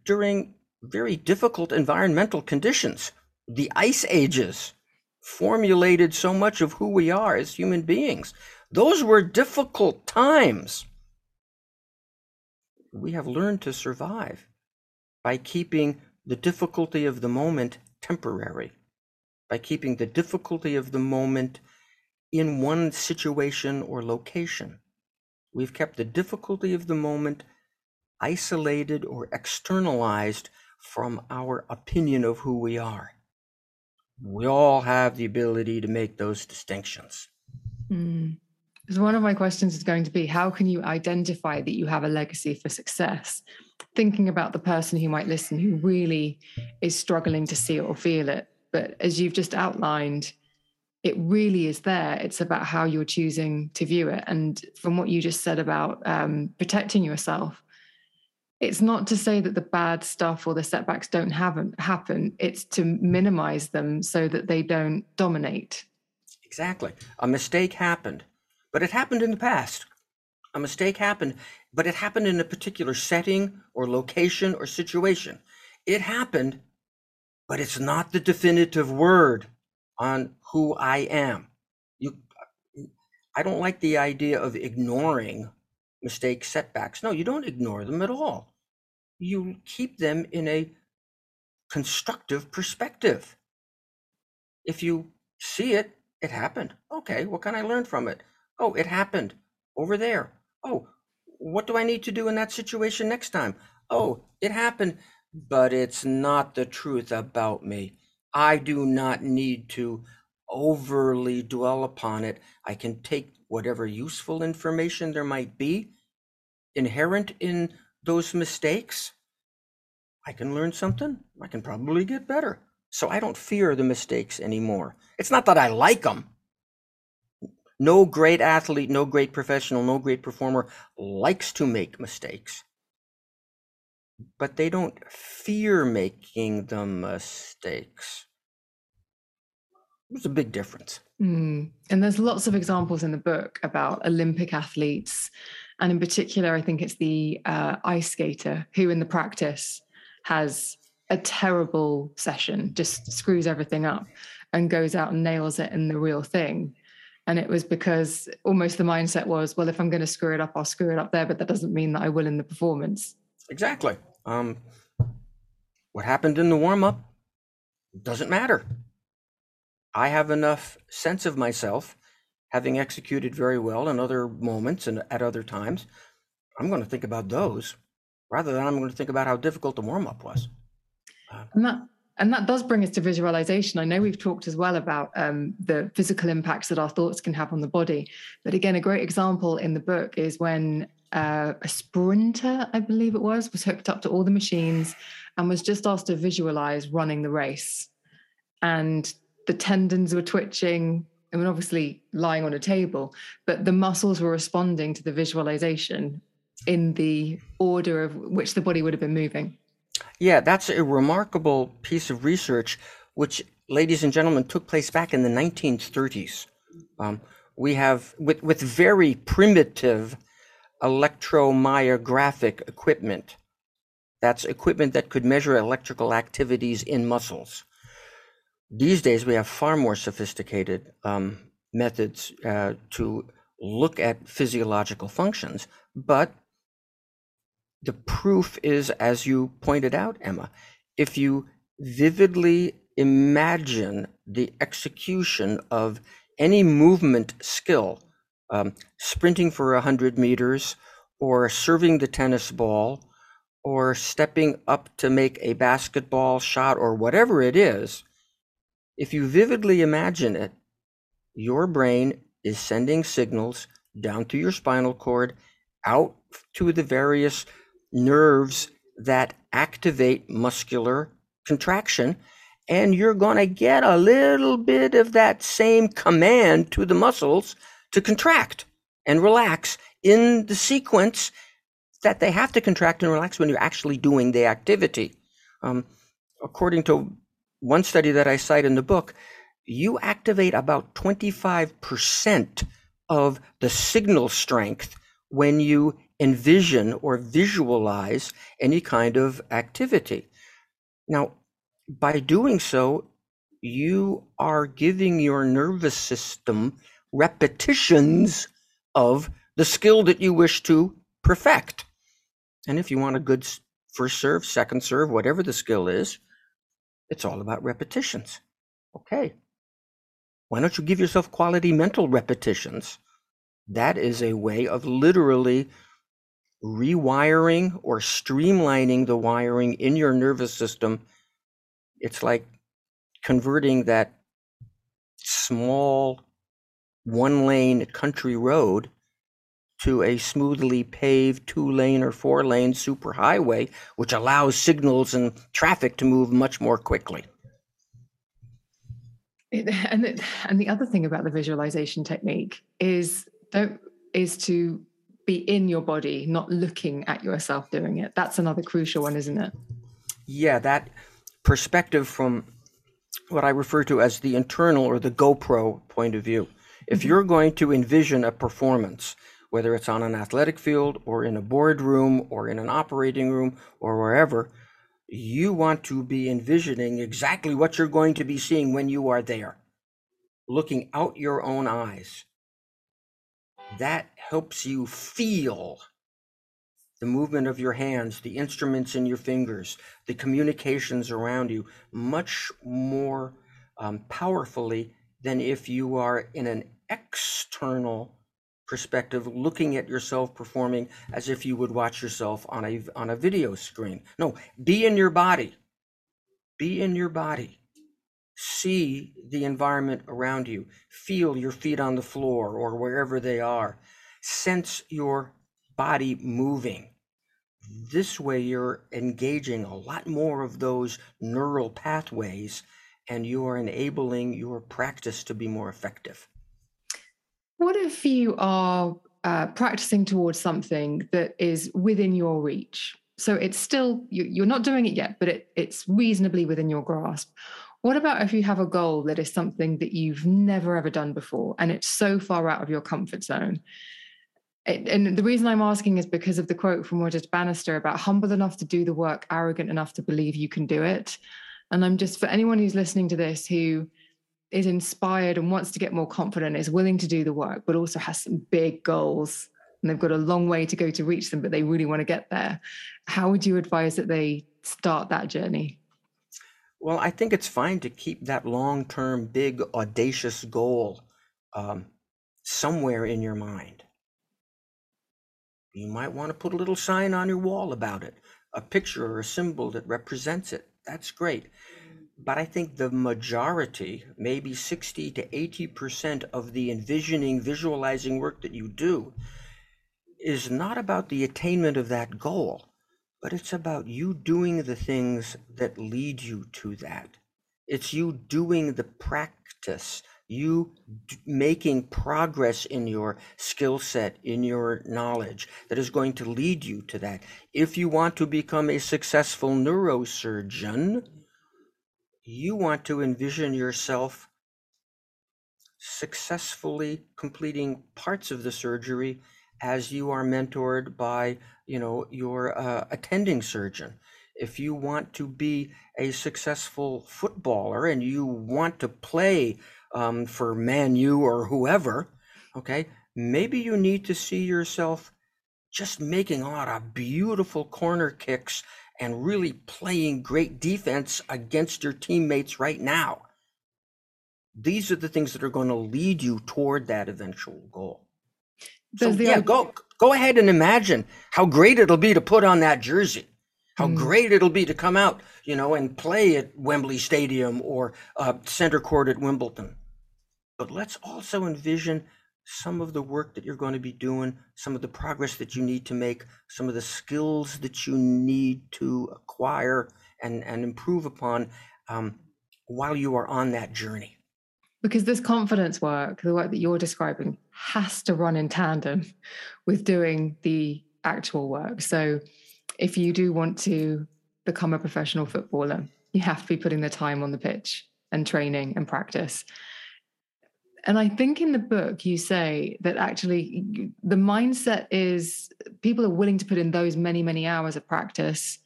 Speaker 2: during very difficult environmental conditions. The ice ages formulated so much of who we are as human beings. Those were difficult times. We have learned to survive by keeping the difficulty of the moment temporary, by keeping the difficulty of the moment in one situation or location. We've kept the difficulty of the moment isolated or externalized from our opinion of who we are. We all have the ability to make those distinctions.
Speaker 1: Mm. So one of my questions is going to be how can you identify that you have a legacy for success? Thinking about the person who might listen who really is struggling to see it or feel it. But as you've just outlined, it really is there. It's about how you're choosing to view it. And from what you just said about um, protecting yourself, it's not to say that the bad stuff or the setbacks don't happen happen it's to minimize them so that they don't dominate
Speaker 2: exactly a mistake happened but it happened in the past a mistake happened but it happened in a particular setting or location or situation it happened but it's not the definitive word on who i am you i don't like the idea of ignoring mistake setbacks no you don't ignore them at all you keep them in a constructive perspective. If you see it, it happened. Okay, what can I learn from it? Oh, it happened over there. Oh, what do I need to do in that situation next time? Oh, it happened, but it's not the truth about me. I do not need to overly dwell upon it. I can take whatever useful information there might be inherent in those mistakes, I can learn something. I can probably get better. So I don't fear the mistakes anymore. It's not that I like them. No great athlete, no great professional, no great performer likes to make mistakes. But they don't fear making the mistakes. There's a big difference.
Speaker 1: Mm. And there's lots of examples in the book about Olympic athletes and in particular, I think it's the uh, ice skater who, in the practice, has a terrible session, just screws everything up and goes out and nails it in the real thing. And it was because almost the mindset was, well, if I'm going to screw it up, I'll screw it up there, but that doesn't mean that I will in the performance.
Speaker 2: Exactly. Um, what happened in the warm up doesn't matter. I have enough sense of myself having executed very well in other moments and at other times, I'm going to think about those rather than I'm going to think about how difficult the warm up was.
Speaker 1: Uh, and that and that does bring us to visualization. I know we've talked as well about um, the physical impacts that our thoughts can have on the body, but again, a great example in the book is when uh, a sprinter, I believe it was, was hooked up to all the machines and was just asked to visualize running the race, and the tendons were twitching, I mean, obviously lying on a table, but the muscles were responding to the visualization in the order of which the body would have been moving.
Speaker 2: Yeah, that's a remarkable piece of research, which, ladies and gentlemen, took place back in the 1930s. Um, we have, with, with very primitive electromyographic equipment, that's equipment that could measure electrical activities in muscles. These days, we have far more sophisticated um, methods uh, to look at physiological functions, but the proof is, as you pointed out, Emma, if you vividly imagine the execution of any movement skill, um, sprinting for 100 meters, or serving the tennis ball, or stepping up to make a basketball shot, or whatever it is, if you vividly imagine it, your brain is sending signals down to your spinal cord, out to the various nerves that activate muscular contraction, and you're going to get a little bit of that same command to the muscles to contract and relax in the sequence that they have to contract and relax when you're actually doing the activity. Um, according to one study that I cite in the book, you activate about 25% of the signal strength when you envision or visualize any kind of activity. Now, by doing so, you are giving your nervous system repetitions of the skill that you wish to perfect. And if you want a good first serve, second serve, whatever the skill is, it's all about repetitions. Okay. Why don't you give yourself quality mental repetitions? That is a way of literally rewiring or streamlining the wiring in your nervous system. It's like converting that small one lane country road to a smoothly paved two lane or four lane superhighway, which allows signals and traffic to move much more quickly.
Speaker 1: and the, and the other thing about the visualization technique is don't is to be in your body, not looking at yourself doing it. That's another crucial one, isn't it?
Speaker 2: Yeah, that perspective from what I refer to as the internal or the GoPro point of view. If mm-hmm. you're going to envision a performance, whether it's on an athletic field or in a boardroom or in an operating room or wherever, you want to be envisioning exactly what you're going to be seeing when you are there, looking out your own eyes. That helps you feel the movement of your hands, the instruments in your fingers, the communications around you much more um, powerfully than if you are in an external perspective looking at yourself performing as if you would watch yourself on a on a video screen. No be in your body. Be in your body see the environment around you feel your feet on the floor or wherever they are sense your body moving this way you're engaging a lot more of those neural pathways and you are enabling your practice to be more effective
Speaker 1: what if you are uh, practicing towards something that is within your reach? So it's still, you, are not doing it yet, but it, it's reasonably within your grasp. What about if you have a goal that is something that you've never ever done before and it's so far out of your comfort zone? It, and the reason I'm asking is because of the quote from Roger Bannister about humble enough to do the work, arrogant enough to believe you can do it. And I'm just, for anyone who's listening to this who is inspired and wants to get more confident, is willing to do the work, but also has some big goals and they've got a long way to go to reach them, but they really want to get there. How would you advise that they start that journey?
Speaker 2: Well, I think it's fine to keep that long term, big, audacious goal um, somewhere in your mind. You might want to put a little sign on your wall about it, a picture or a symbol that represents it. That's great but I think the majority, maybe 60 to 80% of the envisioning, visualizing work that you do is not about the attainment of that goal, but it's about you doing the things that lead you to that. It's you doing the practice, you d- making progress in your skill set, in your knowledge that is going to lead you to that. If you want to become a successful neurosurgeon, you want to envision yourself successfully completing parts of the surgery as you are mentored by you know your uh, attending surgeon if you want to be a successful footballer and you want to play um, for man u or whoever okay maybe you need to see yourself just making a lot of beautiful corner kicks and really playing great defense against your teammates right now. These are the things that are going to lead you toward that eventual goal. So yeah, go go ahead and imagine how great it'll be to put on that jersey. How mm. great it'll be to come out, you know, and play at Wembley Stadium or uh, center court at Wimbledon. But let's also envision some of the work that you're going to be doing, some of the progress that you need to make, some of the skills that you need to acquire and, and improve upon um, while you are on that journey.
Speaker 1: Because this confidence work, the work that you're describing, has to run in tandem with doing the actual work. So if you do want to become a professional footballer, you have to be putting the time on the pitch and training and practice. And I think in the book, you say that actually the mindset is people are willing to put in those many, many hours of practice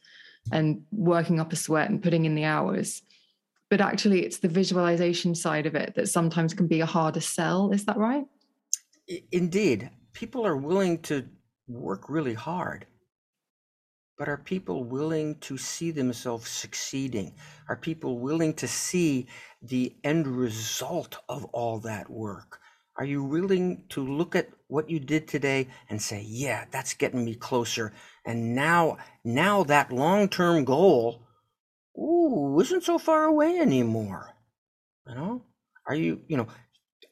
Speaker 1: and working up a sweat and putting in the hours. But actually, it's the visualization side of it that sometimes can be a harder sell. Is that right?
Speaker 2: Indeed. People are willing to work really hard. But are people willing to see themselves succeeding? Are people willing to see the end result of all that work? Are you willing to look at what you did today and say, yeah, that's getting me closer. And now, now that long-term goal, ooh, isn't so far away anymore. You know? Are you, you know,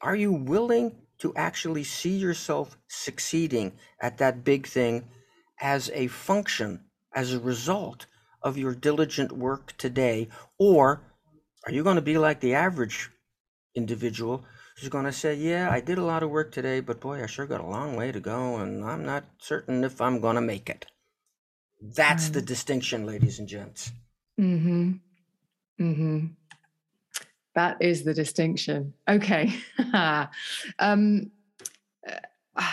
Speaker 2: are you willing to actually see yourself succeeding at that big thing as a function as a result of your diligent work today? Or are you going to be like the average individual who's going to say, Yeah, I did a lot of work today, but boy, I sure got a long way to go, and I'm not certain if I'm going to make it? That's the distinction, ladies and gents.
Speaker 1: Mm hmm. Mm hmm. That is the distinction. Okay. um, uh,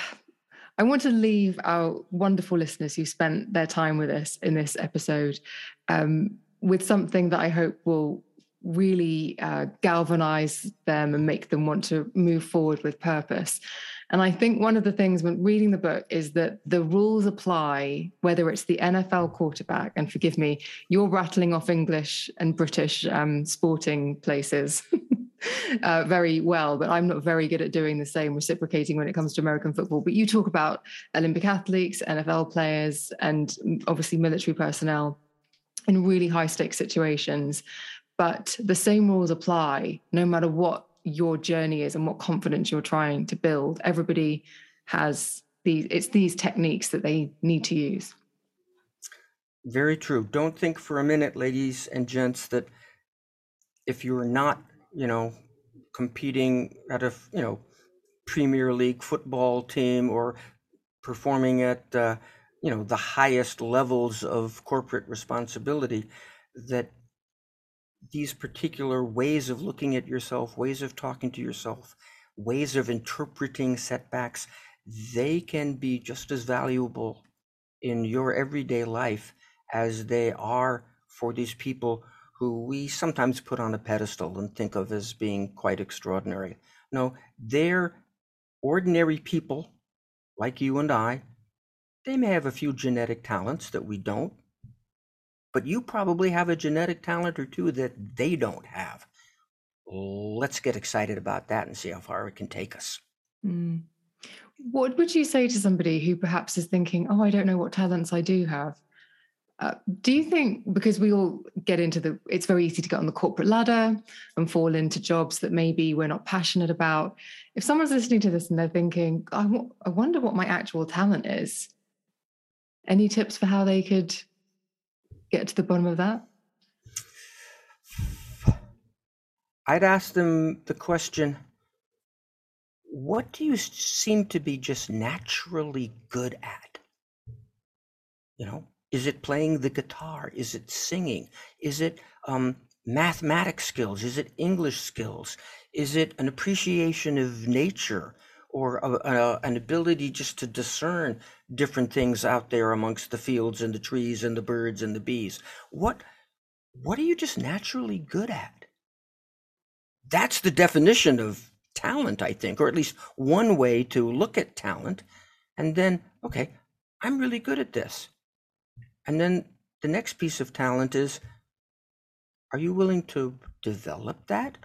Speaker 1: I want to leave our wonderful listeners who spent their time with us in this episode um, with something that I hope will really uh, galvanize them and make them want to move forward with purpose. And I think one of the things when reading the book is that the rules apply, whether it's the NFL quarterback, and forgive me, you're rattling off English and British um, sporting places. uh, very well, but I'm not very good at doing the same, reciprocating when it comes to American football. But you talk about Olympic athletes, NFL players, and obviously military personnel in really high stakes situations. But the same rules apply no matter what your journey is and what confidence you're trying to build. Everybody has these, it's these techniques that they need to use.
Speaker 2: Very true. Don't think for a minute, ladies and gents, that if you're not you know, competing at a you know Premier League football team or performing at uh, you know the highest levels of corporate responsibility, that these particular ways of looking at yourself, ways of talking to yourself, ways of interpreting setbacks, they can be just as valuable in your everyday life as they are for these people who we sometimes put on a pedestal and think of as being quite extraordinary. No, they're ordinary people like you and I. They may have a few genetic talents that we don't, but you probably have a genetic talent or two that they don't have. Let's get excited about that and see how far it can take us.
Speaker 1: Mm. What would you say to somebody who perhaps is thinking, oh, I don't know what talents I do have? Uh, do you think because we all get into the it's very easy to get on the corporate ladder and fall into jobs that maybe we're not passionate about if someone's listening to this and they're thinking I, w- I wonder what my actual talent is any tips for how they could get to the bottom of that
Speaker 2: i'd ask them the question what do you seem to be just naturally good at you know is it playing the guitar? Is it singing? Is it um, mathematics skills? Is it English skills? Is it an appreciation of nature or a, a, an ability just to discern different things out there amongst the fields and the trees and the birds and the bees? What what are you just naturally good at? That's the definition of talent, I think, or at least one way to look at talent. And then, okay, I'm really good at this. And then the next piece of talent is are you willing to develop that?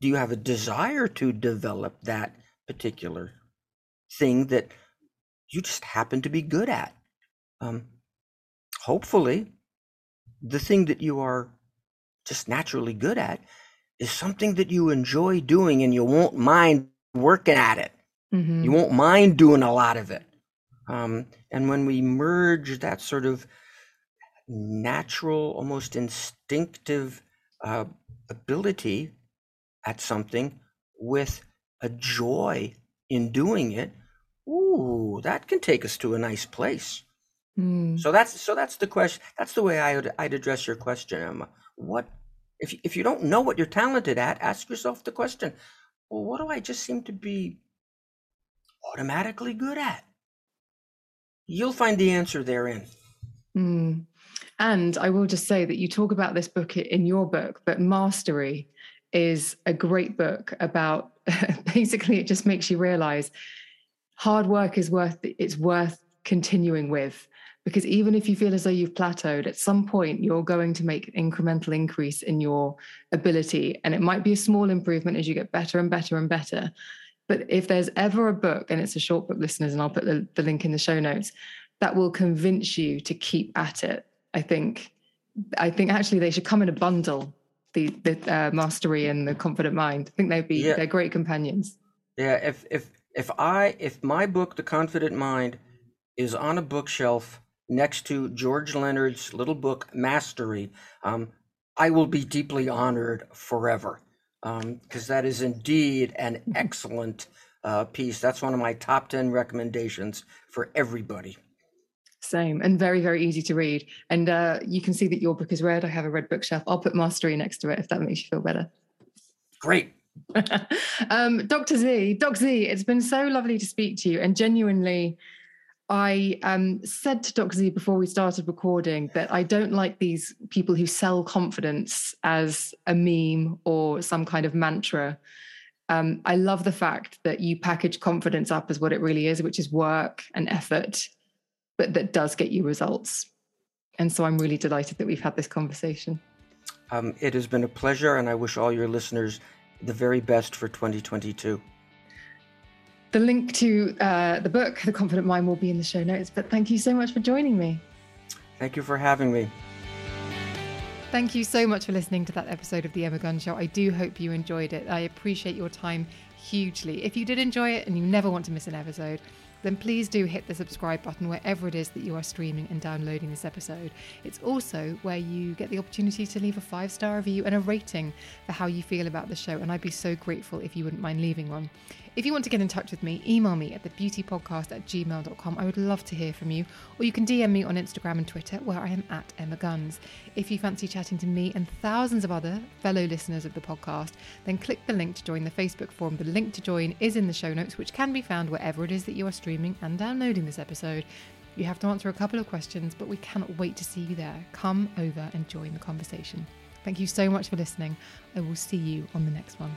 Speaker 2: Do you have a desire to develop that particular thing that you just happen to be good at? Um, hopefully, the thing that you are just naturally good at is something that you enjoy doing and you won't mind working at it. Mm-hmm. You won't mind doing a lot of it. Um, and when we merge that sort of natural, almost instinctive uh, ability at something with a joy in doing it, ooh, that can take us to a nice place. Mm. So that's so that's the question. That's the way I would I'd address your question, Emma. What if if you don't know what you're talented at? Ask yourself the question. Well, what do I just seem to be automatically good at? You'll find the answer therein.
Speaker 1: Mm. And I will just say that you talk about this book in your book, but Mastery is a great book about basically it just makes you realize hard work is worth it's worth continuing with. Because even if you feel as though you've plateaued at some point you're going to make an incremental increase in your ability. And it might be a small improvement as you get better and better and better. But if there's ever a book and it's a short book listeners and i'll put the, the link in the show notes that will convince you to keep at it i think. I think actually they should come in a bundle the the uh, mastery and the confident mind i think they'd be yeah. they're great companions
Speaker 2: yeah if if if i if my book the confident mind is on a bookshelf next to George Leonard's little book, Mastery, um, I will be deeply honored forever because um, that is indeed an excellent uh, piece. That's one of my top 10 recommendations for everybody.
Speaker 1: Same and very, very easy to red. And uh, you can see that your book is read. I have a red bookshelf. I'll put Mastery next to it if that makes you feel better.
Speaker 2: Great.
Speaker 1: um, Dr. Z, Doc Z, it's been so lovely to speak to you and genuinely I um, said to Doc Z before we started recording that I don't like these people who sell confidence as a meme or some kind of mantra. Um, I love the fact that you package confidence up as what it really is, which is work and effort, but that does get you results. And so I'm really delighted that we've had this conversation.
Speaker 2: Um, it has been a pleasure, and I wish all your listeners the very best for 2022.
Speaker 1: The link to uh, the book, The Confident Mind, will be in the show notes. But thank you so much for joining me.
Speaker 2: Thank you for having me.
Speaker 1: Thank you so much for listening to that episode of The Emma Guns Show. I do hope you enjoyed it. I appreciate your time hugely. If you did enjoy it and you never want to miss an episode, then please do hit the subscribe button wherever it is that you are streaming and downloading this episode. It's also where you get the opportunity to leave a five star review and a rating for how you feel about the show, and I'd be so grateful if you wouldn't mind leaving one. If you want to get in touch with me, email me at thebeautypodcast at gmail.com. I would love to hear from you. Or you can DM me on Instagram and Twitter, where I am at Emma Guns. If you fancy chatting to me and thousands of other fellow listeners of the podcast, then click the link to join the Facebook forum. The link to join is in the show notes, which can be found wherever it is that you are streaming and downloading this episode. You have to answer a couple of questions, but we cannot wait to see you there. Come over and join the conversation. Thank you so much for listening. I will see you on the next one.